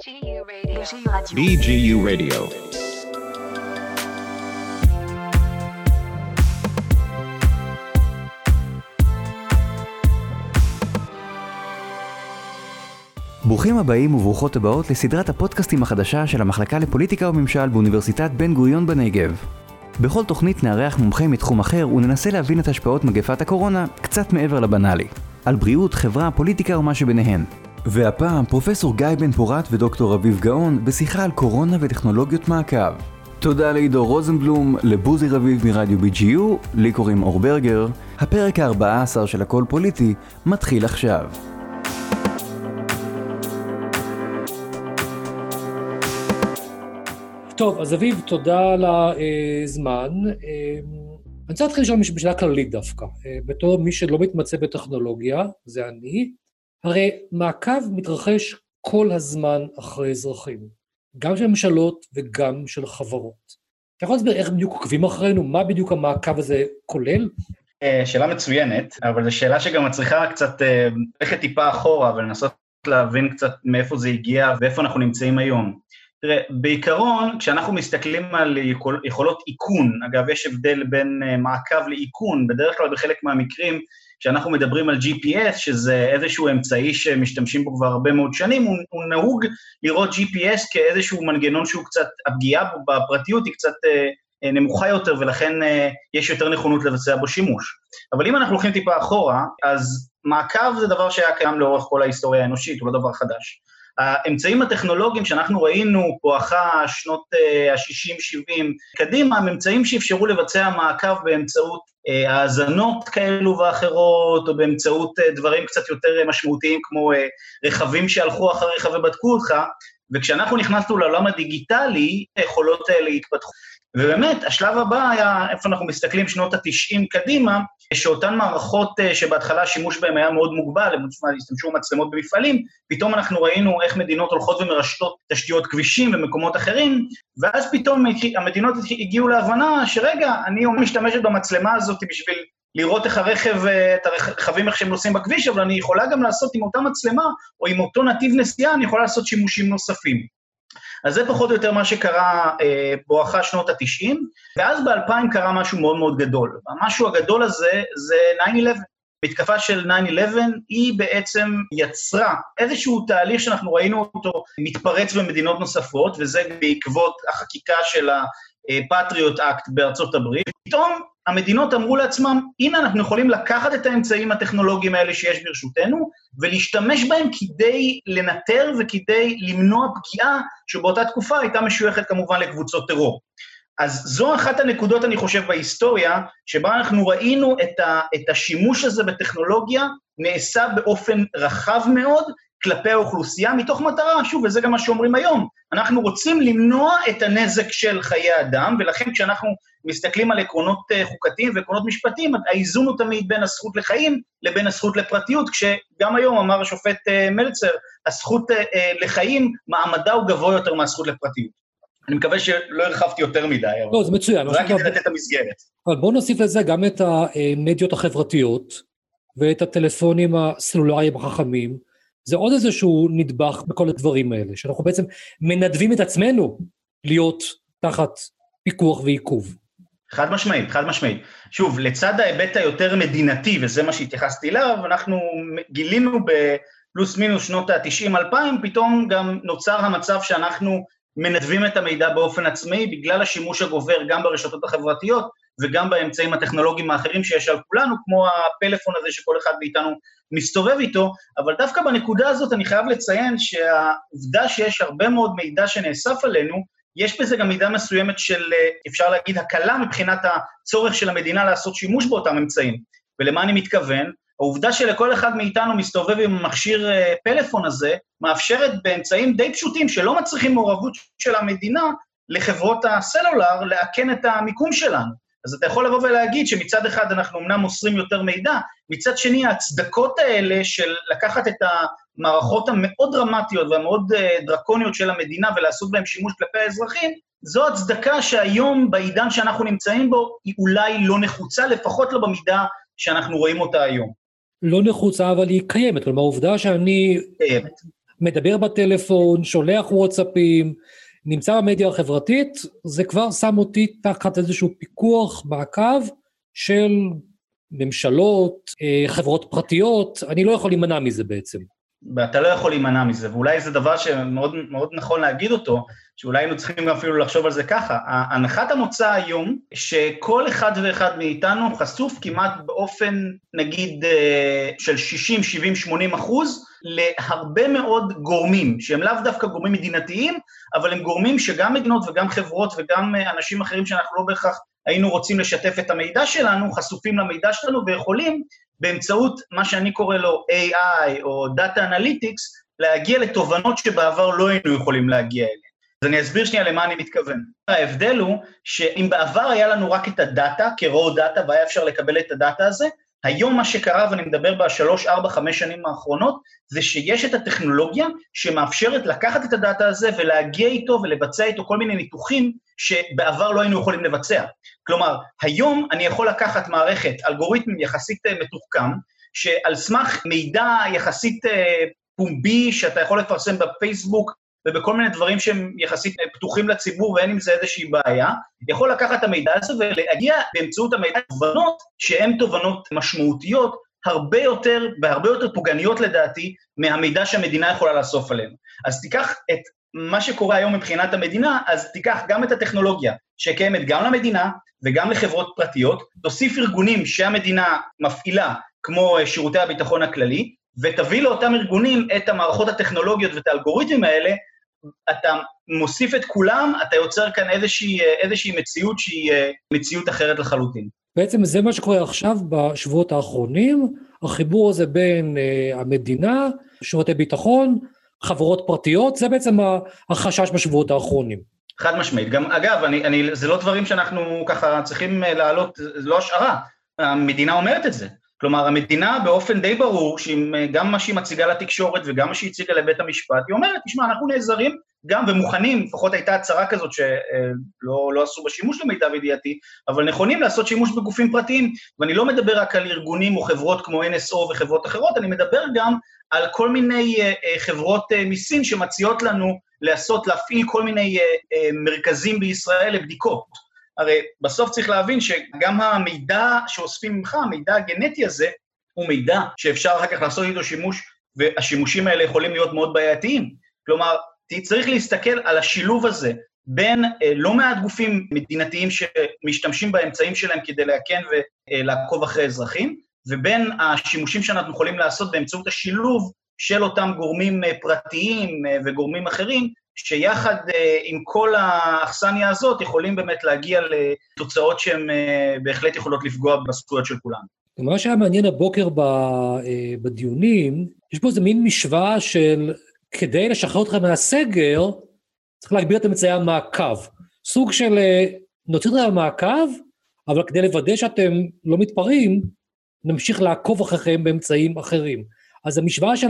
BGU Radio. ברוכים הבאים וברוכות הבאות לסדרת הפודקאסטים החדשה של המחלקה לפוליטיקה וממשל באוניברסיטת בן גוריון בנגב. בכל תוכנית נארח מומחה מתחום אחר וננסה להבין את השפעות מגפת הקורונה קצת מעבר לבנאלי. על בריאות, חברה, פוליטיקה ומה שביניהן. והפעם פרופסור גיא בן פורת ודוקטור אביב גאון בשיחה על קורונה וטכנולוגיות מעקב. תודה לעידו רוזנבלום, לבוזי רביב מרדיו BGU, לי קוראים אור ברגר. הפרק ה-14 של הכל פוליטי מתחיל עכשיו. טוב, אז אביב, תודה על הזמן. אני רוצה להתחיל לשאול בשאלה כללית דווקא. בתור מי שלא מתמצא בטכנולוגיה, זה אני, הרי מעקב מתרחש כל הזמן אחרי אזרחים, גם של ממשלות וגם של חברות. אתה יכול להסביר איך בדיוק עוקבים אחרינו? מה בדיוק המעקב הזה כולל? שאלה מצוינת, אבל זו שאלה שגם מצריכה קצת ללכת טיפה אחורה ולנסות להבין קצת מאיפה זה הגיע ואיפה אנחנו נמצאים היום. תראה, בעיקרון, כשאנחנו מסתכלים על יכול, יכולות איכון, אגב, יש הבדל בין מעקב לאיכון, בדרך כלל בחלק מהמקרים, כשאנחנו מדברים על GPS, שזה איזשהו אמצעי שמשתמשים בו כבר הרבה מאוד שנים, הוא, הוא נהוג לראות GPS כאיזשהו מנגנון שהוא קצת, הפגיעה בו בפרטיות היא קצת אה, נמוכה יותר, ולכן אה, יש יותר נכונות לבצע בו שימוש. אבל אם אנחנו הולכים טיפה אחורה, אז מעקב זה דבר שהיה קיים לאורך כל ההיסטוריה האנושית, הוא לא דבר חדש. האמצעים הטכנולוגיים שאנחנו ראינו בואכה שנות ה-60-70 קדימה, הם אמצעים שאפשרו לבצע מעקב באמצעות האזנות כאלו ואחרות, או באמצעות דברים קצת יותר משמעותיים כמו רכבים שהלכו אחריך ובדקו אותך, וכשאנחנו נכנסנו לעולם הדיגיטלי, היכולות האלה התפתחו. ובאמת, השלב הבא היה, איפה אנחנו מסתכלים, שנות ה-90 קדימה, שאותן מערכות שבהתחלה השימוש בהן היה מאוד מוגבל, הם השתמשו במצלמות במפעלים, פתאום אנחנו ראינו איך מדינות הולכות ומרשתות תשתיות כבישים ומקומות אחרים, ואז פתאום המדינות הגיעו להבנה שרגע, אני משתמשת במצלמה הזאת בשביל לראות איך הרכב, את הרכבים איך שהם נוסעים בכביש, אבל אני יכולה גם לעשות עם אותה מצלמה, או עם אותו נתיב נסיעה, אני יכולה לעשות שימושים נוספים. אז זה פחות או יותר מה שקרה אה, בואכה שנות ה-90, ואז ב-2000 קרה משהו מאוד מאוד גדול. המשהו הגדול הזה זה 9-11. מתקפה של 9-11 היא בעצם יצרה איזשהו תהליך שאנחנו ראינו אותו מתפרץ במדינות נוספות, וזה בעקבות החקיקה של ה-Patriot Act בארצות הברית. פתאום המדינות אמרו לעצמם, הנה אנחנו יכולים לקחת את האמצעים הטכנולוגיים האלה שיש ברשותנו, ולהשתמש בהם כדי לנטר וכדי למנוע פגיעה שבאותה תקופה הייתה משויכת כמובן לקבוצות טרור. אז זו אחת הנקודות, אני חושב, בהיסטוריה, שבה אנחנו ראינו את, ה, את השימוש הזה בטכנולוגיה נעשה באופן רחב מאוד כלפי האוכלוסייה, מתוך מטרה, שוב, וזה גם מה שאומרים היום, אנחנו רוצים למנוע את הנזק של חיי אדם, ולכן כשאנחנו מסתכלים על עקרונות חוקתיים ועקרונות משפטיים, האיזון הוא תמיד בין הזכות לחיים לבין הזכות לפרטיות, כשגם היום אמר השופט מלצר, הזכות לחיים, מעמדה הוא גבוה יותר מהזכות לפרטיות. אני מקווה שלא הרחבתי יותר מדי, אבל... לא, זה מצוין. רק כדי לתת את המסגרת. אבל בואו נוסיף לזה גם את המדיות החברתיות ואת הטלפונים הסלולריים החכמים. זה עוד איזשהו נדבך בכל הדברים האלה, שאנחנו בעצם מנדבים את עצמנו להיות תחת פיקוח ועיכוב. חד משמעית, חד משמעית. שוב, לצד ההיבט היותר מדינתי, וזה מה שהתייחסתי אליו, אנחנו גילינו בפלוס מינוס שנות ה-90-2000, פתאום גם נוצר המצב שאנחנו מנדבים את המידע באופן עצמאי בגלל השימוש הגובר גם ברשתות החברתיות וגם באמצעים הטכנולוגיים האחרים שיש על כולנו, כמו הפלאפון הזה שכל אחד מאיתנו מסתובב איתו, אבל דווקא בנקודה הזאת אני חייב לציין שהעובדה שיש הרבה מאוד מידע שנאסף עלינו, יש בזה גם מידה מסוימת של, אפשר להגיד, הקלה מבחינת הצורך של המדינה לעשות שימוש באותם אמצעים. ולמה אני מתכוון? העובדה שלכל אחד מאיתנו מסתובב עם המכשיר פלאפון הזה, מאפשרת באמצעים די פשוטים שלא מצריכים מעורבות של המדינה לחברות הסלולר לעקן את המיקום שלנו. אז אתה יכול לבוא ולהגיד שמצד אחד אנחנו אמנם מוסרים יותר מידע, מצד שני ההצדקות האלה של לקחת את המערכות המאוד דרמטיות והמאוד דרקוניות של המדינה ולעשות בהן שימוש כלפי האזרחים, זו הצדקה שהיום בעידן שאנחנו נמצאים בו היא אולי לא נחוצה, לפחות לא במידה שאנחנו רואים אותה היום. לא נחוצה, אבל היא קיימת. כלומר, העובדה שאני... קיימת. מדבר בטלפון, שולח וואטסאפים, נמצא במדיה החברתית, זה כבר שם אותי תחת איזשהו פיקוח, מעקב של ממשלות, אה, חברות פרטיות, אני לא יכול להימנע מזה בעצם. ואתה לא יכול להימנע מזה, ואולי זה דבר שמאוד נכון להגיד אותו, שאולי היינו צריכים אפילו לחשוב על זה ככה. הנחת המוצא היום, שכל אחד ואחד מאיתנו חשוף כמעט באופן, נגיד, אה, של 60, 70, 80 אחוז, להרבה מאוד גורמים, שהם לאו דווקא גורמים מדינתיים, אבל הם גורמים שגם מדינות וגם חברות וגם אה, אנשים אחרים שאנחנו לא בהכרח היינו רוצים לשתף את המידע שלנו, חשופים למידע שלנו ויכולים באמצעות מה שאני קורא לו AI או Data Analytics, להגיע לתובנות שבעבר לא היינו יכולים להגיע אליהן. אז אני אסביר שנייה למה אני מתכוון. ההבדל הוא שאם בעבר היה לנו רק את הדאטה כ-raw data והיה אפשר לקבל את הדאטה הזה, היום מה שקרה, ואני מדבר בשלוש, ארבע, חמש שנים האחרונות, זה שיש את הטכנולוגיה שמאפשרת לקחת את הדאטה הזה ולהגיע איתו ולבצע איתו כל מיני ניתוחים שבעבר לא היינו יכולים לבצע. כלומר, היום אני יכול לקחת מערכת, אלגוריתם יחסית אה, מתוחכם, שעל סמך מידע יחסית אה, פומבי שאתה יכול לפרסם בפייסבוק ובכל מיני דברים שהם יחסית פתוחים לציבור ואין עם זה איזושהי בעיה, יכול לקחת את המידע הזה ולהגיע באמצעות המידע תובנות שהן תובנות משמעותיות הרבה יותר והרבה יותר פוגעניות לדעתי מהמידע שהמדינה יכולה לאסוף עליהם. אז תיקח את מה שקורה היום מבחינת המדינה, אז תיקח גם את הטכנולוגיה שקיימת גם למדינה וגם לחברות פרטיות, תוסיף ארגונים שהמדינה מפעילה, כמו שירותי הביטחון הכללי, ותביא לאותם ארגונים את המערכות הטכנולוגיות ואת האלגוריתמים האלה, אתה מוסיף את כולם, אתה יוצר כאן איזושהי, איזושהי מציאות שהיא אה, מציאות אחרת לחלוטין. בעצם זה מה שקורה עכשיו בשבועות האחרונים, החיבור הזה בין uh, המדינה, שירותי ביטחון, חברות פרטיות, זה בעצם החשש בשבועות האחרונים. חד משמעית. גם, אגב, אני, אני, זה לא דברים שאנחנו ככה צריכים אה, להעלות, זה לא השערה. המדינה אומרת את זה. כלומר, המדינה באופן די ברור, שגם מה שהיא מציגה לתקשורת וגם מה שהיא הציגה לבית המשפט, היא אומרת, תשמע, אנחנו נעזרים גם ומוכנים, לפחות הייתה הצהרה כזאת שלא לא עשו בה שימוש למיטב ידיעתי, אבל נכונים לעשות שימוש בגופים פרטיים, ואני לא מדבר רק על ארגונים או חברות כמו NSO וחברות אחרות, אני מדבר גם על כל מיני אה, אה, חברות אה, מסין שמציעות לנו לעשות, להפעיל כל מיני מרכזים בישראל לבדיקות. הרי בסוף צריך להבין שגם המידע שאוספים ממך, המידע הגנטי הזה, הוא מידע שאפשר אחר כך לעשות איתו שימוש, והשימושים האלה יכולים להיות מאוד בעייתיים. כלומר, צריך להסתכל על השילוב הזה בין אה, לא מעט גופים מדינתיים שמשתמשים באמצעים שלהם כדי להקן ולעקוב אחרי אזרחים, ובין השימושים שאנחנו יכולים לעשות באמצעות השילוב של אותם גורמים אה, פרטיים אה, וגורמים אחרים, שיחד אה, עם כל האכסניה הזאת יכולים באמת להגיע לתוצאות שהן בהחלט יכולות לפגוע בזכויות של כולם. מה שהיה מעניין הבוקר בדיונים, יש פה איזה מין משוואה של כדי לשחרר אתכם מהסגר, צריך להגביר את אמצעי המעקב. סוג של נוציא אתכם מהמעקב, אבל כדי לוודא שאתם לא מתפרעים, נמשיך לעקוב אחריכם באמצעים אחרים. אז המשוואה של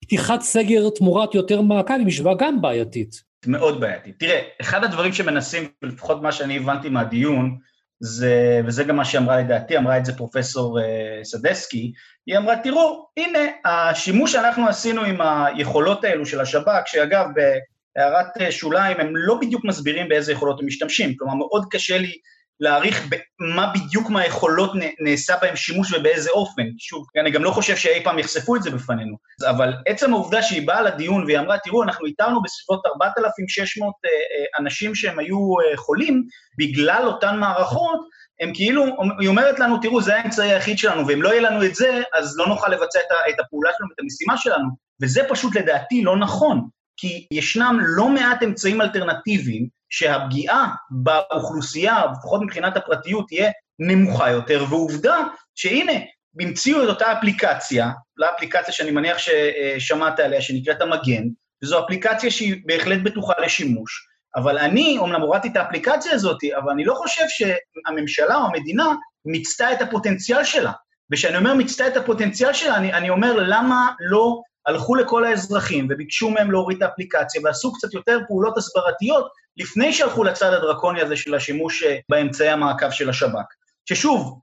פתיחת סגר תמורת יותר מעקב היא משוואה גם בעייתית. מאוד בעייתית. תראה, אחד הדברים שמנסים, לפחות מה שאני הבנתי מהדיון, זה, וזה גם מה שאמרה לדעתי, אמרה את זה פרופסור uh, סדסקי, היא אמרה, תראו, הנה, השימוש שאנחנו עשינו עם היכולות האלו של השב"כ, שאגב, בהערת אה, שוליים, הם לא בדיוק מסבירים באיזה יכולות הם משתמשים, כלומר, מאוד קשה לי להעריך מה בדיוק מהיכולות נעשה בהם שימוש ובאיזה אופן. שוב, אני גם לא חושב שאי פעם יחשפו את זה בפנינו. אבל עצם העובדה שהיא באה לדיון והיא אמרה, תראו, אנחנו איתרנו בסביבות 4,600 אה, אה, אנשים שהם היו אה, חולים, בגלל אותן מערכות, הם כאילו, היא אומרת לנו, תראו, זה האמצעי היחיד שלנו, ואם לא יהיה לנו את זה, אז לא נוכל לבצע את הפעולה שלנו, את המשימה שלנו. וזה פשוט לדעתי לא נכון, כי ישנם לא מעט אמצעים אלטרנטיביים שהפגיעה באוכלוסייה, לפחות מבחינת הפרטיות, תהיה נמוכה יותר, ועובדה שהנה, המציאו את אותה אפליקציה, לאפליקציה שאני מניח ששמעת עליה, שנקראת המגן, וזו אפליקציה שהיא בהחלט בטוחה לשימוש, אבל אני, אומנם הורדתי את האפליקציה הזאת, אבל אני לא חושב שהממשלה או המדינה מיצתה את הפוטנציאל שלה. וכשאני אומר מיצתה את הפוטנציאל שלה, אני, אני אומר למה לא הלכו לכל האזרחים וביקשו מהם להוריד את האפליקציה ועשו קצת יותר פעולות הסברתיות לפני שהלכו לצד הדרקוני הזה של השימוש אה, באמצעי המעקב של השב"כ. ששוב,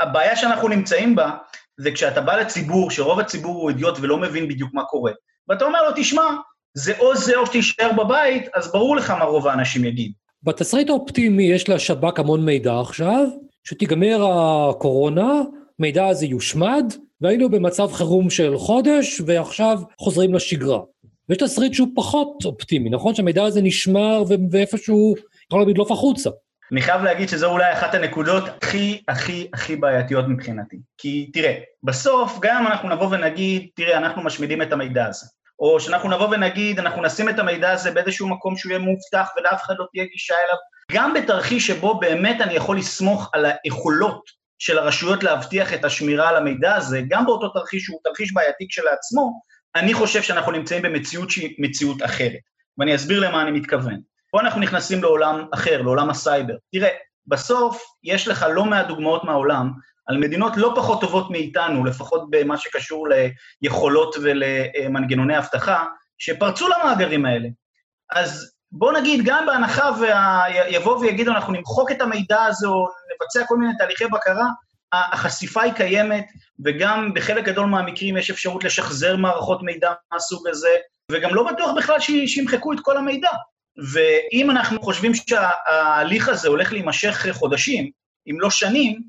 הבעיה שאנחנו נמצאים בה זה כשאתה בא לציבור, שרוב הציבור הוא אידיוט ולא מבין בדיוק מה קורה, ואתה אומר לו, תשמע, זה או זה או שתישאר בבית, אז ברור לך מה רוב האנשים יגיד. בתסריט האופטימי יש לשב"כ המון מידע עכשיו, שתיגמר הקורונה, מידע הזה יושמד, והיינו במצב חירום של חודש, ועכשיו חוזרים לשגרה. ויש תסריט שהוא פחות אופטימי, נכון? שהמידע הזה נשמר ואיפשהו יכול להיות לדלוף החוצה. אני חייב להגיד שזו אולי אחת הנקודות הכי הכי הכי בעייתיות מבחינתי. כי תראה, בסוף גם אנחנו נבוא ונגיד, תראה, אנחנו משמידים את המידע הזה, או שאנחנו נבוא ונגיד, אנחנו נשים את המידע הזה באיזשהו מקום שהוא יהיה מובטח ולאף אחד לא תהיה גישה אליו, גם בתרחיש שבו באמת אני יכול לסמוך על היכולות של הרשויות להבטיח את השמירה על המידע הזה, גם באותו תרחיש שהוא תרחיש בעייתי כשלעצמו, אני חושב שאנחנו נמצאים במציאות שהיא מציאות אחרת. ואני אסביר למה אני מתכוון. פה אנחנו נכנסים לעולם אחר, לעולם הסייבר. תראה, בסוף יש לך לא מעט דוגמאות מהעולם על מדינות לא פחות טובות מאיתנו, לפחות במה שקשור ליכולות ולמנגנוני אבטחה, שפרצו למאגרים האלה. אז בוא נגיד, גם בהנחה ויבואו ויגידו, אנחנו נמחוק את המידע הזה או נבצע כל מיני תהליכי בקרה, החשיפה היא קיימת, וגם בחלק גדול מהמקרים יש אפשרות לשחזר מערכות מידע מהסוג הזה, וגם לא בטוח בכלל שימחקו את כל המידע. ואם אנחנו חושבים שההליך הזה הולך להימשך חודשים, אם לא שנים,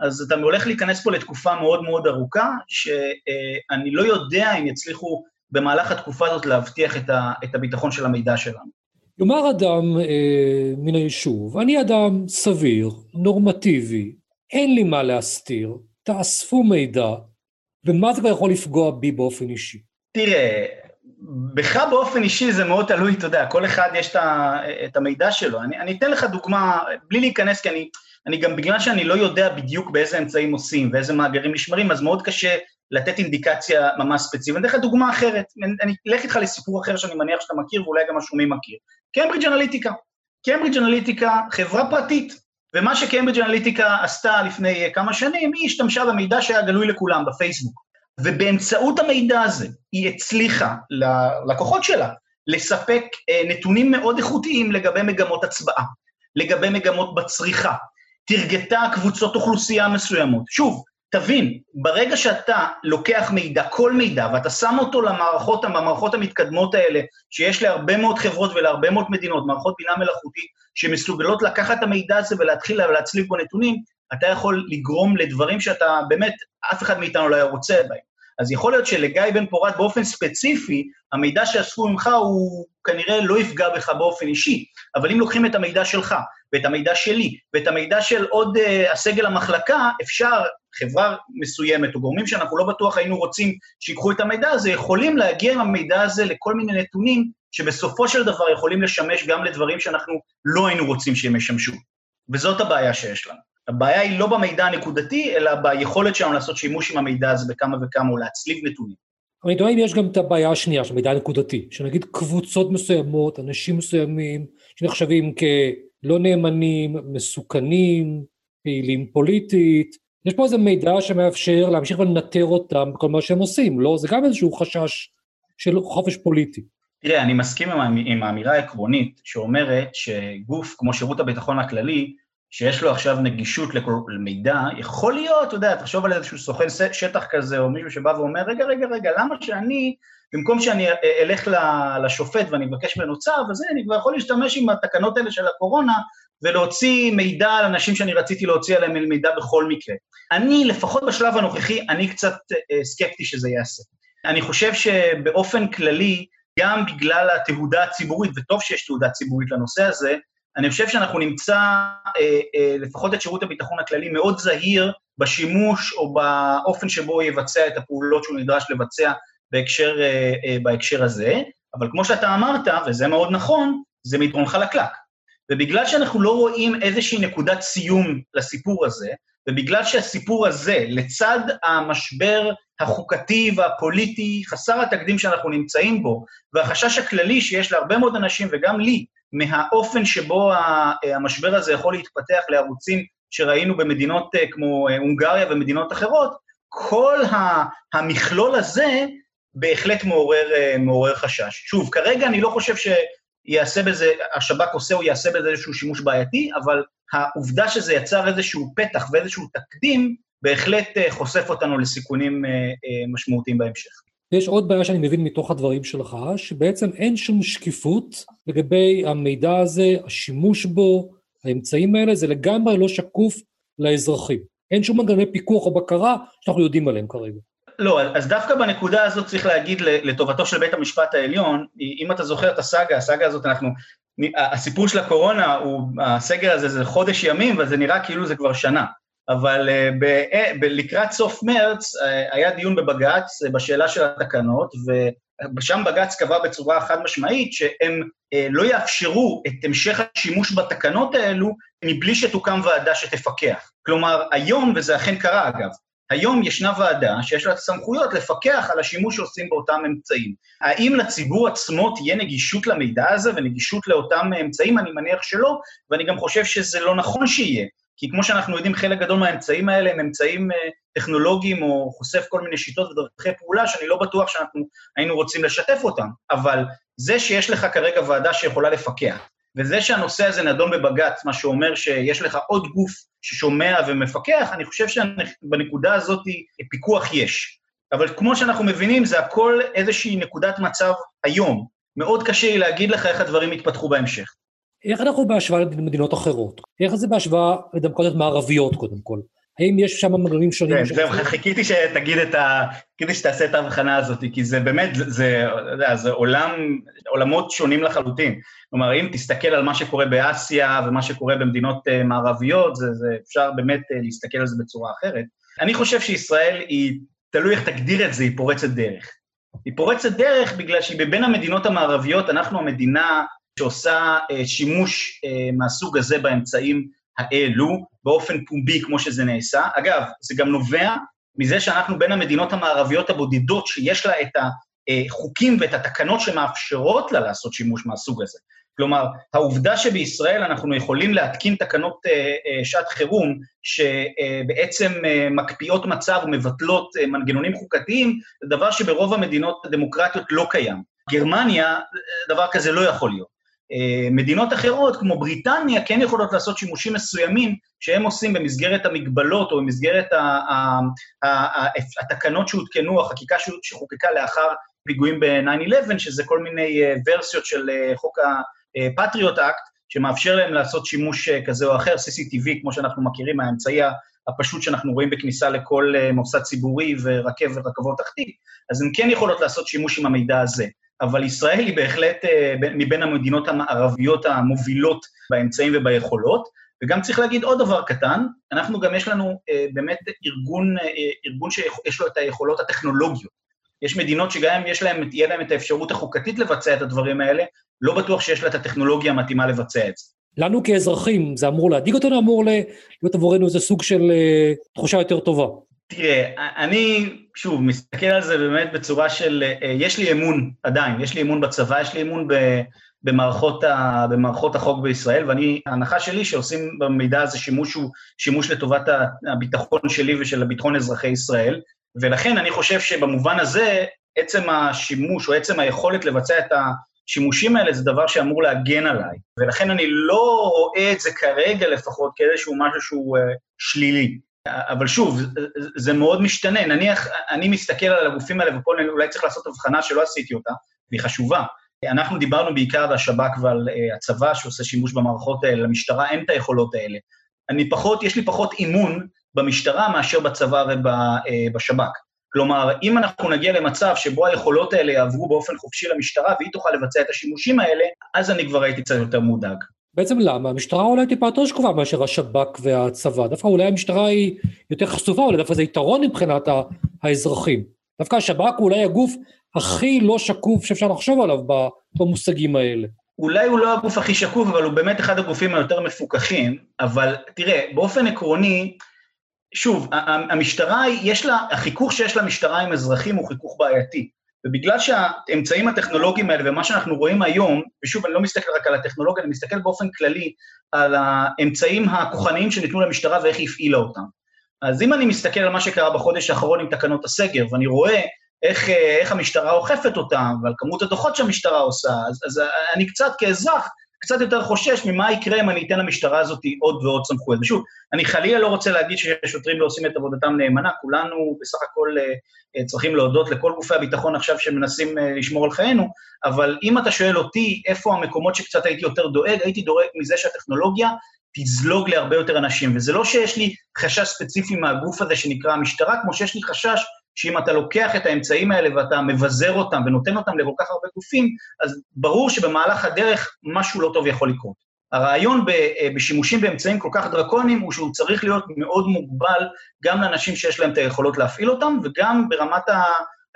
אז אתה הולך להיכנס פה לתקופה מאוד מאוד ארוכה, שאני לא יודע אם יצליחו במהלך התקופה הזאת להבטיח את הביטחון של המידע שלנו. יאמר אדם אה, מן היישוב, אני אדם סביר, נורמטיבי, אין לי מה להסתיר, תאספו מידע, ומה זה כבר יכול לפגוע בי באופן אישי? תראה, בך באופן אישי זה מאוד תלוי, אתה יודע, כל אחד יש את המידע שלו. אני, אני אתן לך דוגמה, בלי להיכנס, כי אני, אני גם, בגלל שאני לא יודע בדיוק באיזה אמצעים עושים ואיזה מאגרים נשמרים, אז מאוד קשה לתת אינדיקציה ממש ספציפית. אני אתן לך דוגמה אחרת, אני אלך איתך לסיפור אחר שאני מניח שאתה מכיר ואולי גם השומעים מכיר. קיימברידג' אנליטיקה. קיימברידג' אנליטיקה, חברה פרטית, ומה שקיימברידג' אנליטיקה עשתה לפני כמה שנים, היא השתמשה במידע שהיה גלוי לכולם בפייסבוק. ובאמצעות המידע הזה היא הצליחה ללקוחות שלה לספק אה, נתונים מאוד איכותיים לגבי מגמות הצבעה, לגבי מגמות בצריכה, תרגתה קבוצות אוכלוסייה מסוימות. שוב, תבין, ברגע שאתה לוקח מידע, כל מידע, ואתה שם אותו למערכות, המערכות המתקדמות האלה, שיש להרבה מאוד חברות ולהרבה מאוד מדינות, מערכות בינה מלאכותית, שמסוגלות לקחת את המידע הזה ולהתחיל להצליב בו נתונים, אתה יכול לגרום לדברים שאתה באמת, אף אחד מאיתנו לא היה רוצה בהם. אז יכול להיות שלגיא בן פורת באופן ספציפי, המידע שאספו ממך הוא כנראה לא יפגע בך באופן אישי, אבל אם לוקחים את המידע שלך, ואת המידע שלי, ואת המידע של עוד uh, הסגל המחלקה, אפשר, חברה מסוימת, או גורמים שאנחנו לא בטוח היינו רוצים שיקחו את המידע הזה, יכולים להגיע עם המידע הזה לכל מיני נתונים שבסופו של דבר יכולים לשמש גם לדברים שאנחנו לא היינו רוצים שהם ישמשו. וזאת הבעיה שיש לנו. הבעיה היא לא במידע הנקודתי, אלא ביכולת שלנו לעשות שימוש עם המידע הזה בכמה וכמה, או להצליב נתונים. אני תוהה אם יש גם את הבעיה השנייה של מידע נקודתי, שנגיד קבוצות מסוימות, אנשים מסוימים, שנחשבים כלא נאמנים, מסוכנים, פעילים פוליטית, יש פה איזה מידע שמאפשר להמשיך ולנטר אותם בכל מה שהם עושים, לא? זה גם איזשהו חשש של חופש פוליטי. תראה, אני מסכים עם האמירה העקרונית שאומרת שגוף כמו שירות הביטחון הכללי, שיש לו עכשיו נגישות למידע, יכול להיות, אתה יודע, תחשוב על איזשהו סוכן שטח כזה, או מישהו שבא ואומר, רגע, רגע, רגע, למה שאני, במקום שאני אלך לשופט ואני אבקש ממנו צו, אז אני כבר יכול להשתמש עם התקנות האלה של הקורונה, ולהוציא מידע על אנשים שאני רציתי להוציא עליהם מידע בכל מקרה. אני, לפחות בשלב הנוכחי, אני קצת אה, סקפטי שזה ייעשה. אני חושב שבאופן כללי, גם בגלל התהודה הציבורית, וטוב שיש תהודה ציבורית לנושא הזה, אני חושב שאנחנו נמצא אה, אה, לפחות את שירות הביטחון הכללי מאוד זהיר בשימוש או באופן שבו הוא יבצע את הפעולות שהוא נדרש לבצע בהקשר, אה, אה, בהקשר הזה, אבל כמו שאתה אמרת, וזה מאוד נכון, זה מדרון חלקלק. ובגלל שאנחנו לא רואים איזושהי נקודת סיום לסיפור הזה, ובגלל שהסיפור הזה, לצד המשבר החוקתי והפוליטי חסר התקדים שאנחנו נמצאים בו, והחשש הכללי שיש להרבה מאוד אנשים, וגם לי, מהאופן שבו המשבר הזה יכול להתפתח לערוצים שראינו במדינות אה, כמו אה, הונגריה ומדינות אחרות, כל המכלול הזה בהחלט מעורר, אה, מעורר חשש. שוב, כרגע אני לא חושב שיעשה בזה, השב"כ עושה או יעשה בזה איזשהו שימוש בעייתי, אבל העובדה שזה יצר איזשהו פתח ואיזשהו תקדים, בהחלט חושף אותנו לסיכונים משמעותיים בהמשך. יש עוד בעיה שאני מבין מתוך הדברים שלך, שבעצם אין שום שקיפות לגבי המידע הזה, השימוש בו, האמצעים האלה, זה לגמרי לא שקוף לאזרחים. אין שום מנגנוני פיקוח או בקרה שאנחנו יודעים עליהם כרגע. לא, אז דווקא בנקודה הזאת צריך להגיד לטובתו של בית המשפט העליון, אם אתה זוכר את הסאגה, הסאגה הזאת אנחנו, הסיפור של הקורונה, הוא, הסגר הזה זה חודש ימים, וזה נראה כאילו זה כבר שנה. אבל אה, ב, אה, ב, לקראת סוף מרץ אה, היה דיון בבג"ץ בשאלה של התקנות, ושם בג"ץ קבע בצורה חד משמעית שהם לא יאפשרו את המשך השימוש בתקנות האלו מבלי שתוקם ועדה שתפקח. כלומר, היום, וזה אכן קרה אגב, היום ישנה ועדה שיש לה את הסמכויות לפקח על השימוש שעושים באותם אמצעים. האם לציבור עצמו תהיה נגישות למידע הזה ונגישות לאותם אמצעים? אני מניח שלא, ואני גם חושב שזה לא נכון שיהיה. כי כמו שאנחנו יודעים, חלק גדול מהאמצעים האלה הם אמצעים אה, טכנולוגיים או חושף כל מיני שיטות ודרכי פעולה שאני לא בטוח שאנחנו היינו רוצים לשתף אותם. אבל זה שיש לך כרגע ועדה שיכולה לפקח, וזה שהנושא הזה נדון בבג"ץ, מה שאומר שיש לך עוד גוף ששומע ומפקח, אני חושב שבנקודה הזאת פיקוח יש. אבל כמו שאנחנו מבינים, זה הכל איזושהי נקודת מצב היום. מאוד קשה לי להגיד לך איך הדברים יתפתחו בהמשך. איך אנחנו בהשוואה למדינות אחרות? איך זה בהשוואה לדמוקרטיות מערביות קודם כל? האם יש שם מנגנונים שונים? כן, זהו, חיכיתי שתגיד את ה... חיכיתי שתעשה את ההבחנה הזאת, כי זה באמת, זה, זה, זה עולם, עולמות שונים לחלוטין. כלומר, אם תסתכל על מה שקורה באסיה ומה שקורה במדינות אה, מערביות, זה, זה אפשר באמת אה, להסתכל על זה בצורה אחרת. אני חושב שישראל היא, תלוי איך תגדיר את זה, היא פורצת דרך. היא פורצת דרך בגלל שהיא בבין המדינות המערביות, אנחנו המדינה שעושה אה, שימוש מהסוג הזה באמצעים האלו, באופן פומבי כמו שזה נעשה. אגב, זה גם נובע מזה שאנחנו בין המדינות המערביות הבודדות שיש לה את החוקים ואת התקנות שמאפשרות לה לעשות שימוש מהסוג הזה. כלומר, העובדה שבישראל אנחנו יכולים להתקין תקנות uh, uh, שעת חירום שבעצם uh, מקפיאות מצב ומבטלות מנגנונים חוקתיים, זה דבר שברוב המדינות הדמוקרטיות לא קיים. גרמניה, דבר כזה לא יכול להיות. אה, מדינות אחרות, כמו בריטניה, כן יכולות לעשות שימושים מסוימים שהם עושים במסגרת המגבלות או במסגרת התקנות שהותקנו, החקיקה שחוקקה לאחר פיגועים ב-9-11, שזה כל מיני אה, ורסיות של אה, חוק ה-Patriot Act, שמאפשר להם לעשות שימוש כזה או אחר, CCTV, כמו שאנחנו מכירים, האמצעי הפשוט שאנחנו רואים בכניסה לכל מוסד ציבורי ורכבת, רכבות תחתית, אז הן כן יכולות לעשות שימוש עם המידע הזה. אבל ישראל היא בהחלט אה, מבין המדינות המערביות המובילות באמצעים וביכולות. וגם צריך להגיד עוד דבר קטן, אנחנו גם יש לנו אה, באמת ארגון, אה, ארגון שיש לו את היכולות הטכנולוגיות. יש מדינות שגם אם יש להם, תהיה להם את האפשרות החוקתית לבצע את הדברים האלה, לא בטוח שיש לה את הטכנולוגיה המתאימה לבצע את זה. לנו כאזרחים זה אמור להדאיג אותנו, אמור להיות עבורנו איזה סוג של תחושה יותר טובה. תראה, אני, שוב, מסתכל על זה באמת בצורה של, אה, יש לי אמון עדיין, יש לי אמון בצבא, יש לי אמון במערכות, ה, במערכות החוק בישראל, ואני, ההנחה שלי שעושים במידע הזה שימוש הוא שימוש לטובת הביטחון שלי ושל הביטחון אזרחי ישראל, ולכן אני חושב שבמובן הזה, עצם השימוש או עצם היכולת לבצע את השימושים האלה זה דבר שאמור להגן עליי, ולכן אני לא רואה את זה כרגע לפחות כאיזשהו משהו שהוא uh, שלילי. אבל שוב, זה מאוד משתנה. נניח, אני מסתכל על הגופים האלה, ופה אולי צריך לעשות הבחנה שלא עשיתי אותה, והיא חשובה. אנחנו דיברנו בעיקר על השב"כ ועל uh, הצבא שעושה שימוש במערכות האלה, למשטרה אין את היכולות האלה. אני פחות, יש לי פחות אימון במשטרה מאשר בצבא ובשב"כ. אה, כלומר, אם אנחנו נגיע למצב שבו היכולות האלה יעברו באופן חופשי למשטרה והיא תוכל לבצע את השימושים האלה, אז אני כבר הייתי קצת יותר מודאג. בעצם למה? המשטרה אולי טיפה יותר שקופה מאשר השב"כ והצבא. דווקא אולי המשטרה היא יותר חשופה, אולי דווקא זה יתרון מבחינת האזרחים. דווקא השב"כ הוא אולי הגוף הכי לא שקוף שאפשר לחשוב עליו במושגים האלה. אולי הוא לא הגוף הכי שקוף, אבל הוא באמת אחד הגופים היותר מפוקחים, אבל תראה, באופן עקרוני, שוב, המשטרה, יש לה, החיכוך שיש למשטרה עם אזרחים הוא חיכוך בעייתי. ובגלל שהאמצעים הטכנולוגיים האלה ומה שאנחנו רואים היום, ושוב, אני לא מסתכל רק על הטכנולוגיה, אני מסתכל באופן כללי על האמצעים הכוחניים שניתנו למשטרה ואיך היא הפעילה אותם. אז אם אני מסתכל על מה שקרה בחודש האחרון עם תקנות הסגר, ואני רואה איך, איך המשטרה אוכפת אותם, ועל כמות הדוחות שהמשטרה עושה, אז, אז אני קצת כאזרח, קצת יותר חושש ממה יקרה אם אני אתן למשטרה הזאת עוד ועוד סמכויות. ושוב, אני חלילה לא רוצה להגיד ששוטרים לא עושים את עבודתם נאמנה, כולנו בסך הכל אה, צריכים להודות לכל גופי הביטחון עכשיו שמנסים אה, לשמור על חיינו, אבל אם אתה שואל אותי איפה המקומות שקצת הייתי יותר דואג, הייתי דואג מזה שהטכנולוגיה תזלוג להרבה יותר אנשים. וזה לא שיש לי חשש ספציפי מהגוף הזה שנקרא המשטרה, כמו שיש לי חשש שאם אתה לוקח את האמצעים האלה ואתה מבזר אותם ונותן אותם לכל כך הרבה גופים, אז ברור שבמהלך הדרך משהו לא טוב יכול לקרות. הרעיון אה, בשימושים באמצעים כל כך דרקוניים הוא שהוא צריך להיות מאוד מוגבל גם לאנשים שיש להם את היכולות להפעיל אותם, וגם ברמת ה...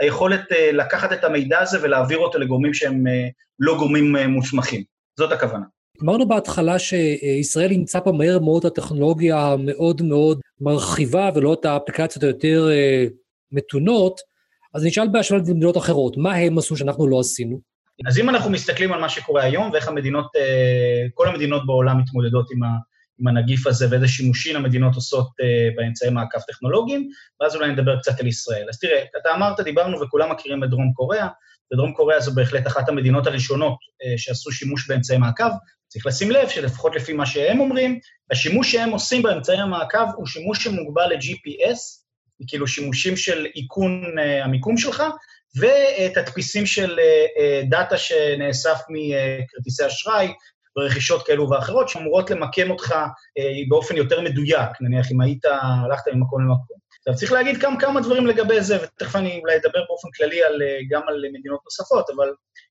היכולת אה, לקחת את המידע הזה ולהעביר אותו לגורמים שהם אה, לא גורמים מוסמכים. זאת הכוונה. אמרנו בהתחלה שישראל אימצה פה מהר מאוד את הטכנולוגיה המאוד מאוד מרחיבה ולא את האפליקציות היותר מתונות, אז נשאל בהשוואה למדינות אחרות, מה הם עשו שאנחנו לא עשינו? אז אם אנחנו מסתכלים על מה שקורה היום ואיך המדינות, אה, כל המדינות בעולם מתמודדות עם, ה, עם הנגיף הזה ואיזה שימושים המדינות עושות אה, באמצעי מעקב טכנולוגיים, ואז אולי נדבר קצת על ישראל. אז תראה, אתה אמרת, דיברנו וכולם מכירים את דרום קוריאה, ודרום קוריאה זו בהחלט אחת המדינות הראשונות אה, שעשו שימוש באמצעי מעקב. צריך לשים לב שלפחות לפי מה שהם אומרים, השימוש שהם עושים באמצעי המעקב הוא שימוש שמוגבל ל-GPS, כאילו שימושים של איכון uh, המיקום שלך, ותדפיסים של uh, דאטה שנאסף מכרטיסי אשראי ורכישות כאלו ואחרות, שאמורות למקם אותך uh, באופן יותר מדויק, נניח אם היית, הלכת ממקום למקום. עכשיו, צריך להגיד גם כמה דברים לגבי זה, ותכף אני אולי אדבר באופן כללי על, גם על מדינות נוספות, אבל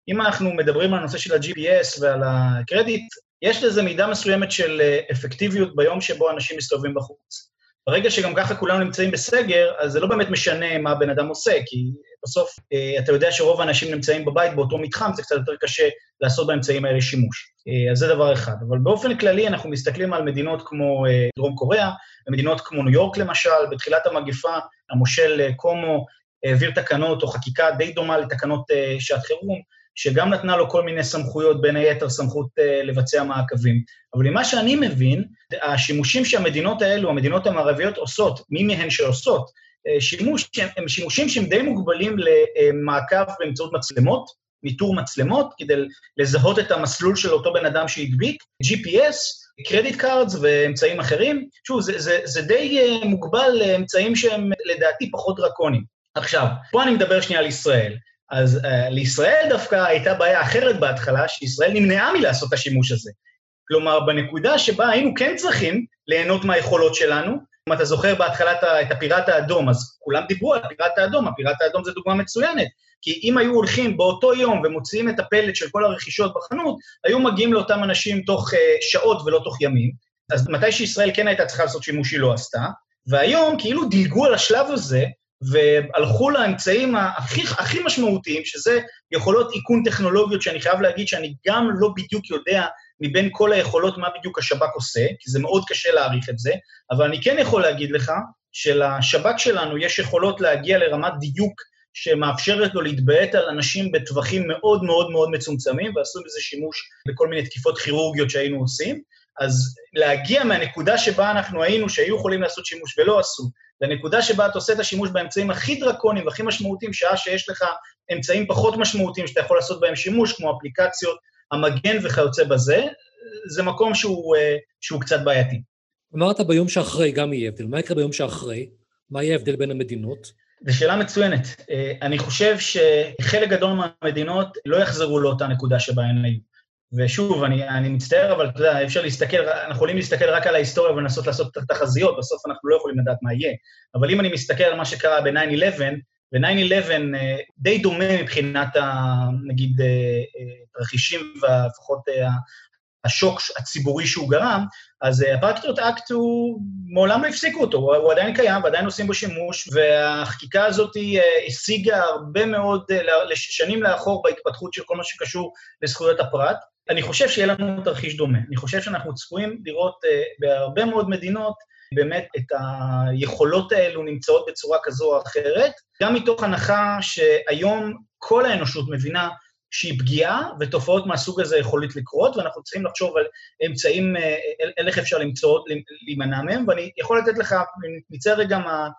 אם אנחנו מדברים על הנושא של ה-GPS ועל הקרדיט, יש לזה מידה מסוימת של אפקטיביות ביום שבו אנשים מסתובבים בחוץ. ברגע שגם ככה כולנו נמצאים בסגר, אז זה לא באמת משנה מה הבן אדם עושה, כי בסוף אה, אתה יודע שרוב האנשים נמצאים בבית באותו מתחם, זה קצת יותר קשה לעשות באמצעים האלה שימוש. אה, אז זה דבר אחד. אבל באופן כללי אנחנו מסתכלים על מדינות כמו אה, דרום קוריאה, ומדינות כמו ניו יורק למשל, בתחילת המגפה המושל קומו העביר תקנות או חקיקה די דומה לתקנות שעת חירום, שגם נתנה לו כל מיני סמכויות, בין היתר סמכות uh, לבצע מעקבים. אבל ממה שאני מבין, השימושים שהמדינות האלו, המדינות המערביות עושות, מי מהן שעושות, אה, שימוש, הם שימושים שהם די מוגבלים למעקב באמצעות מצלמות, ניטור מצלמות, כדי לזהות את המסלול של אותו בן אדם שהדביק, GPS, credit cards ואמצעים אחרים. שוב, זה, זה, זה די מוגבל לאמצעים שהם לדעתי פחות דרקוניים. עכשיו, פה אני מדבר שנייה על ישראל. אז אה, לישראל דווקא הייתה בעיה אחרת בהתחלה, שישראל נמנעה מלעשות את השימוש הזה. כלומר, בנקודה שבה היינו כן צריכים ליהנות מהיכולות שלנו, אם אתה זוכר בהתחלה את הפיראט האדום, אז כולם דיברו על הפיראט האדום, הפיראט האדום זה דוגמה מצוינת, כי אם היו הולכים באותו יום ומוציאים את הפלט של כל הרכישות בחנות, היו מגיעים לאותם אנשים תוך uh, שעות ולא תוך ימים. אז מתי שישראל כן הייתה צריכה לעשות שימוש, היא לא עשתה, והיום כאילו דילגו על השלב הזה, והלכו לאמצעים הכי, הכי משמעותיים, שזה יכולות איכון טכנולוגיות, שאני חייב להגיד שאני גם לא בדיוק יודע מבין כל היכולות מה בדיוק השב"כ עושה, כי זה מאוד קשה להעריך את זה, אבל אני כן יכול להגיד לך שלשב"כ שלנו יש יכולות להגיע לרמת דיוק שמאפשרת לו להתביית על אנשים בטווחים מאוד מאוד מאוד מצומצמים, ועשו בזה שימוש בכל מיני תקיפות כירורגיות שהיינו עושים. אז להגיע מהנקודה שבה אנחנו היינו, שהיו יכולים לעשות שימוש ולא עשו, לנקודה שבה אתה עושה את השימוש באמצעים הכי דרקוניים והכי משמעותיים, שעה שיש לך אמצעים פחות משמעותיים שאתה יכול לעשות בהם שימוש, כמו אפליקציות, המגן וכיוצא בזה, זה מקום שהוא, אה, שהוא קצת בעייתי. אמרת ביום שאחרי גם יהיה הבדל. מה יקרה ביום שאחרי? מה יהיה ההבדל בין המדינות? זו שאלה מצוינת. אה, אני חושב שחלק גדול מהמדינות לא יחזרו לאותה נקודה שבה הן היו. ושוב, אני, אני מצטער, אבל אתה יודע, אפשר להסתכל, אנחנו יכולים להסתכל רק על ההיסטוריה ולנסות לעשות את התחזיות, בסוף אנחנו לא יכולים לדעת מה יהיה. אבל אם אני מסתכל על מה שקרה ב-9-11, ו-9-11 אה, די דומה מבחינת, ה, נגיד, אה, אה, תרחישים ולפחות השוק הציבורי שהוא גרם, אז הפרקטיות אקט הוא, מעולם לא הפסיקו אותו, הוא עדיין קיים ועדיין עושים בו שימוש, והחקיקה הזאת השיגה הרבה מאוד, שנים לאחור בהתפתחות של כל מה שקשור לזכויות הפרט. אני חושב שיהיה לנו תרחיש דומה. אני חושב שאנחנו צפויים לראות uh, בהרבה מאוד מדינות באמת את היכולות האלו נמצאות בצורה כזו או אחרת, גם מתוך הנחה שהיום כל האנושות מבינה שהיא פגיעה, ותופעות מהסוג הזה יכולות לקרות, ואנחנו צריכים לחשוב על אמצעים, אה, על איך אפשר למצוא, להימנע מהם, ואני יכול לתת לך, נצא רגע מה,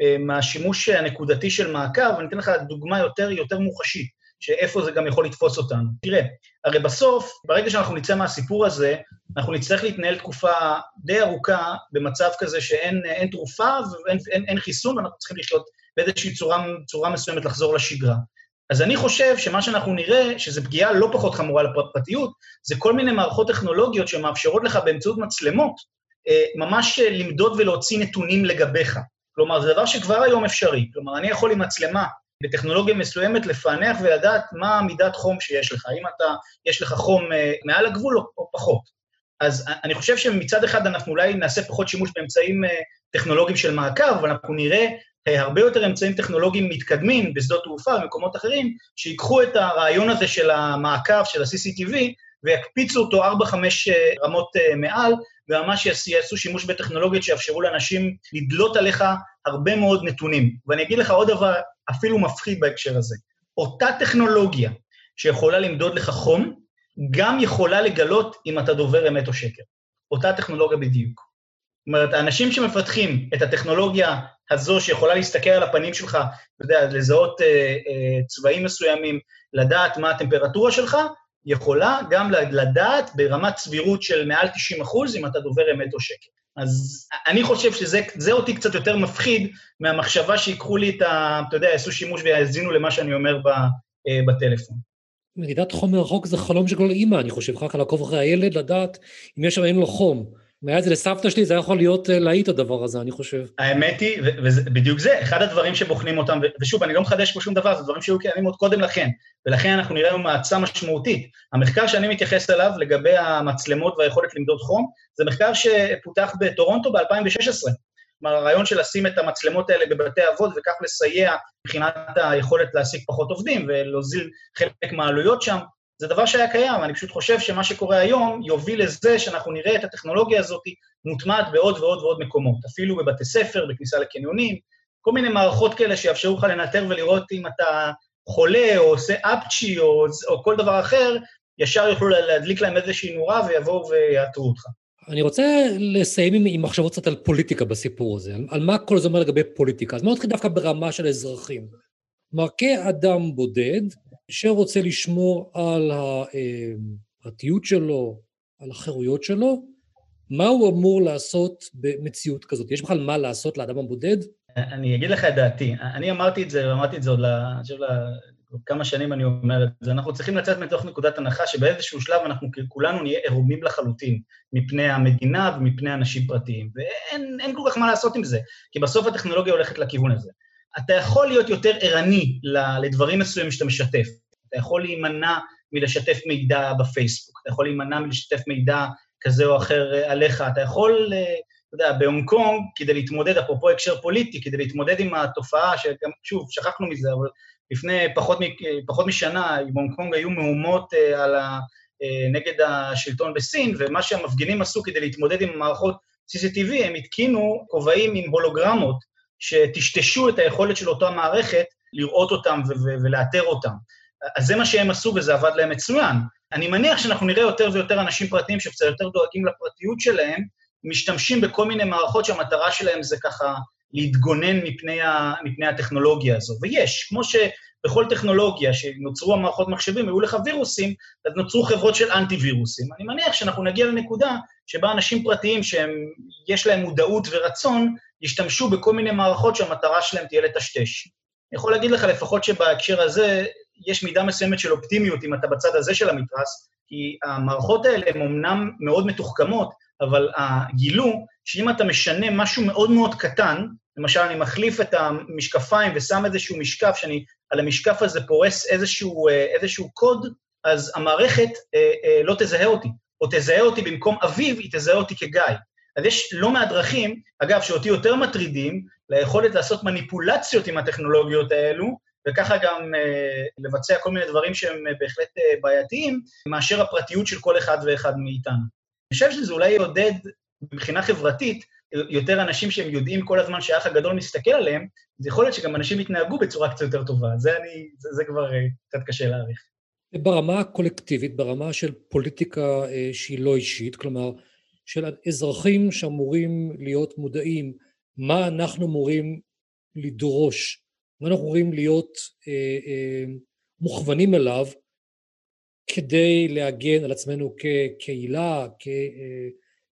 אה, מהשימוש הנקודתי של מעקב, ואני אתן לך דוגמה יותר, יותר מוחשית. שאיפה זה גם יכול לתפוס אותנו. תראה, הרי בסוף, ברגע שאנחנו נצא מהסיפור הזה, אנחנו נצטרך להתנהל תקופה די ארוכה במצב כזה שאין תרופה ואין אין, אין חיסון, ואנחנו צריכים לחיות באיזושהי צורה, צורה מסוימת לחזור לשגרה. אז אני חושב שמה שאנחנו נראה, שזו פגיעה לא פחות חמורה לפרטיות, זה כל מיני מערכות טכנולוגיות שמאפשרות לך באמצעות מצלמות, אה, ממש למדוד ולהוציא נתונים לגביך. כלומר, זה דבר שכבר היום אפשרי. כלומר, אני יכול עם מצלמה בטכנולוגיה מסוימת לפענח ולדעת מה מידת חום שיש לך, האם אתה, יש לך חום אה, מעל הגבול או, פחות. אז אני חושב שמצד אחד אנחנו אולי נעשה פחות שימוש באמצעים אה, טכנולוגיים של מעקב, אבל אנחנו נראה אה, הרבה יותר אמצעים טכנולוגיים מתקדמים בשדות תעופה ובמקומות אחרים, שיקחו את הרעיון הזה של המעקב, של ה-CCTV, ויקפיצו אותו 4-5 רמות מעל, וממש יעשו שימוש בטכנולוגיות שיאפשרו לאנשים לדלות עליך הרבה מאוד נתונים. ואני אגיד לך עוד דבר אפילו מפחיד בהקשר הזה. אותה טכנולוגיה שיכולה למדוד לך חום, גם יכולה לגלות אם אתה דובר אמת או שקר. אותה טכנולוגיה בדיוק. זאת אומרת, האנשים שמפתחים את הטכנולוגיה הזו שיכולה להסתכל על הפנים שלך, אתה יודע, לזהות אה, אה, צבעים מסוימים, לדעת מה הטמפרטורה שלך, יכולה גם לדעת ברמת סבירות של מעל 90 אחוז אם אתה דובר אמת או שקר. אז אני חושב שזה אותי קצת יותר מפחיד מהמחשבה שיקחו לי את ה... אתה יודע, יעשו שימוש ויאזינו למה שאני אומר ב, אה, בטלפון. מדידת חום מרחוק זה חלום של כל אימא, אני חושב, רק לעקוב אחרי הילד, לדעת אם יש שם אין לו חום. אם היה את זה לסבתא שלי, זה היה יכול להיות אה, להיט הדבר הזה, אני חושב. האמת היא, ובדיוק זה, אחד הדברים שבוחנים אותם, ושוב, אני לא מחדש פה שום דבר, זה דברים שהיו קיימים עוד קודם לכן, ולכן אנחנו נראה מעצה משמעותית. המחקר שאני מתייחס אליו לגבי המצלמות והיכולת למדוד חום, זה מחקר שפותח בטורונטו ב-2016. כלומר, הרעיון של לשים את המצלמות האלה בבתי אבות וכך לסייע מבחינת היכולת להעסיק פחות עובדים ולהוזיל חלק מהעלויות שם, זה דבר שהיה קיים, אני פשוט חושב שמה שקורה היום יוביל לזה שאנחנו נראה את הטכנולוגיה הזאת מוטמעת בעוד ועוד ועוד מקומות, אפילו בבתי ספר, בכניסה לקניונים, כל מיני מערכות כאלה שיאפשרו לך לנטר ולראות אם אתה חולה או עושה אפצ'י או, או כל דבר אחר, ישר יוכלו להדליק להם איזושהי נורה ויבואו ויעטרו אותך. אני רוצה לסיים עם, עם מחשבות קצת על פוליטיקה בסיפור הזה, על, על מה כל זה אומר לגבי פוליטיקה. אז בואו נתחיל דווקא ברמה של אזרחים. כלומר, כאדם בודד, שרוצה לשמור על הפרטיות שלו, על החירויות שלו, מה הוא אמור לעשות במציאות כזאת? יש בכלל מה לעשות לאדם הבודד? אני אגיד לך את דעתי. אני אמרתי את זה, ואמרתי את זה עוד, אני חושב, כמה שנים אני אומר את זה. אנחנו צריכים לצאת מתוך נקודת הנחה שבאיזשהו שלב אנחנו כולנו נהיה עירומים לחלוטין מפני המדינה ומפני אנשים פרטיים. ואין כל כך מה לעשות עם זה, כי בסוף הטכנולוגיה הולכת לכיוון הזה. אתה יכול להיות יותר ערני לדברים מסוימים שאתה משתף. אתה יכול להימנע מלשתף מידע בפייסבוק, אתה יכול להימנע מלשתף מידע כזה או אחר אה, עליך, אתה יכול, אה, אתה יודע, בהונג קונג, כדי להתמודד, אפרופו הקשר פוליטי, כדי להתמודד עם התופעה, שגם, שוב, שכחנו מזה, אבל לפני פחות, פחות משנה, בהונג קונג היו מהומות אה, על ה, נגד השלטון בסין, ומה שהמפגינים עשו כדי להתמודד עם מערכות CCTV, הם התקינו כובעים עם הולוגרמות שטשטשו את היכולת של אותה מערכת לראות אותם ולאתר אותם. אז זה מה שהם עשו וזה עבד להם מצוין. אני מניח שאנחנו נראה יותר ויותר אנשים פרטיים שקצת יותר דואגים לפרטיות שלהם, משתמשים בכל מיני מערכות שהמטרה שלהם זה ככה להתגונן מפני, ה, מפני הטכנולוגיה הזו. ויש, כמו שבכל טכנולוגיה שנוצרו המערכות מחשבים, היו לך וירוסים, אז נוצרו חברות של אנטי-וירוסים. אני מניח שאנחנו נגיע לנקודה שבה אנשים פרטיים שיש להם מודעות ורצון, ישתמשו בכל מיני מערכות שהמטרה שלהם תהיה לטשטש. אני יכול להגיד לך לפחות שבהקשר הזה, יש מידה מסוימת של אופטימיות אם אתה בצד הזה של המתרס, כי המערכות האלה הן אמנם מאוד מתוחכמות, אבל גילו שאם אתה משנה משהו מאוד מאוד קטן, למשל אני מחליף את המשקפיים ושם איזשהו משקף, שאני על המשקף הזה פורס איזשהו, איזשהו קוד, אז המערכת אה, אה, לא תזהה אותי, או תזהה אותי במקום אביב, היא תזהה אותי כגיא. אז יש לא מעט דרכים, אגב, שאותי יותר מטרידים, ליכולת לעשות מניפולציות עם הטכנולוגיות האלו, וככה גם אה, לבצע כל מיני דברים שהם אה, בהחלט אה, בעייתיים, מאשר הפרטיות של כל אחד ואחד מאיתנו. אני חושב שזה אולי יעודד מבחינה חברתית יותר אנשים שהם יודעים כל הזמן שהאח הגדול מסתכל עליהם, אז יכול להיות שגם אנשים יתנהגו בצורה קצת יותר טובה. זה, אני, זה, זה כבר קצת קשה להעריך. ברמה הקולקטיבית, ברמה של פוליטיקה שהיא לא אישית, כלומר, של אזרחים שאמורים להיות מודעים מה אנחנו אמורים לדרוש, מה אנחנו אמורים להיות אה, אה, מוכוונים אליו כדי להגן על עצמנו כקהילה, כ, אה,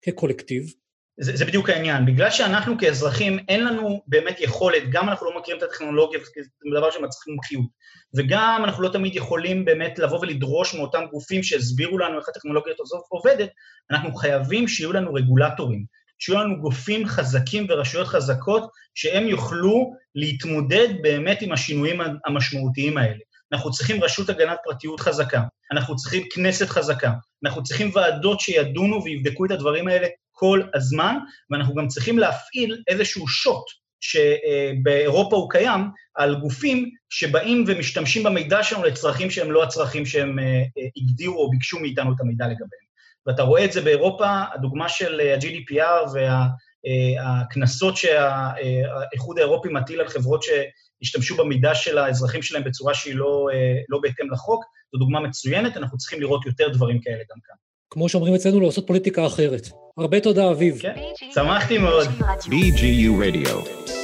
כקולקטיב. זה, זה בדיוק העניין, בגלל שאנחנו כאזרחים אין לנו באמת יכולת, גם אנחנו לא מכירים את הטכנולוגיה, זה דבר שמצריך מומחיות, וגם אנחנו לא תמיד יכולים באמת לבוא ולדרוש מאותם גופים שהסבירו לנו איך הטכנולוגיה הזאת עובדת, אנחנו חייבים שיהיו לנו רגולטורים, שיהיו לנו גופים חזקים ורשויות חזקות שהם יוכלו להתמודד באמת עם השינויים המשמעותיים האלה. אנחנו צריכים רשות הגנת פרטיות חזקה, אנחנו צריכים כנסת חזקה, אנחנו צריכים ועדות שידונו ויבדקו את הדברים האלה כל הזמן, ואנחנו גם צריכים להפעיל איזשהו שוט שבאירופה הוא קיים, על גופים שבאים ומשתמשים במידע שלנו לצרכים שהם לא הצרכים שהם אה, אה, הגדירו או ביקשו מאיתנו את המידע לגביהם. ואתה רואה את זה באירופה, הדוגמה של ה-GDPR והקנסות שהאיחוד האירופי מטיל על חברות שהשתמשו במידע של האזרחים שלהם בצורה שהיא לא, לא בהתאם לחוק, זו דוגמה מצוינת, אנחנו צריכים לראות יותר דברים כאלה גם כאן. כמו שאומרים אצלנו, לעשות פוליטיקה אחרת. הרבה תודה, אביב. כן, שמחתי מאוד. BGU Radio.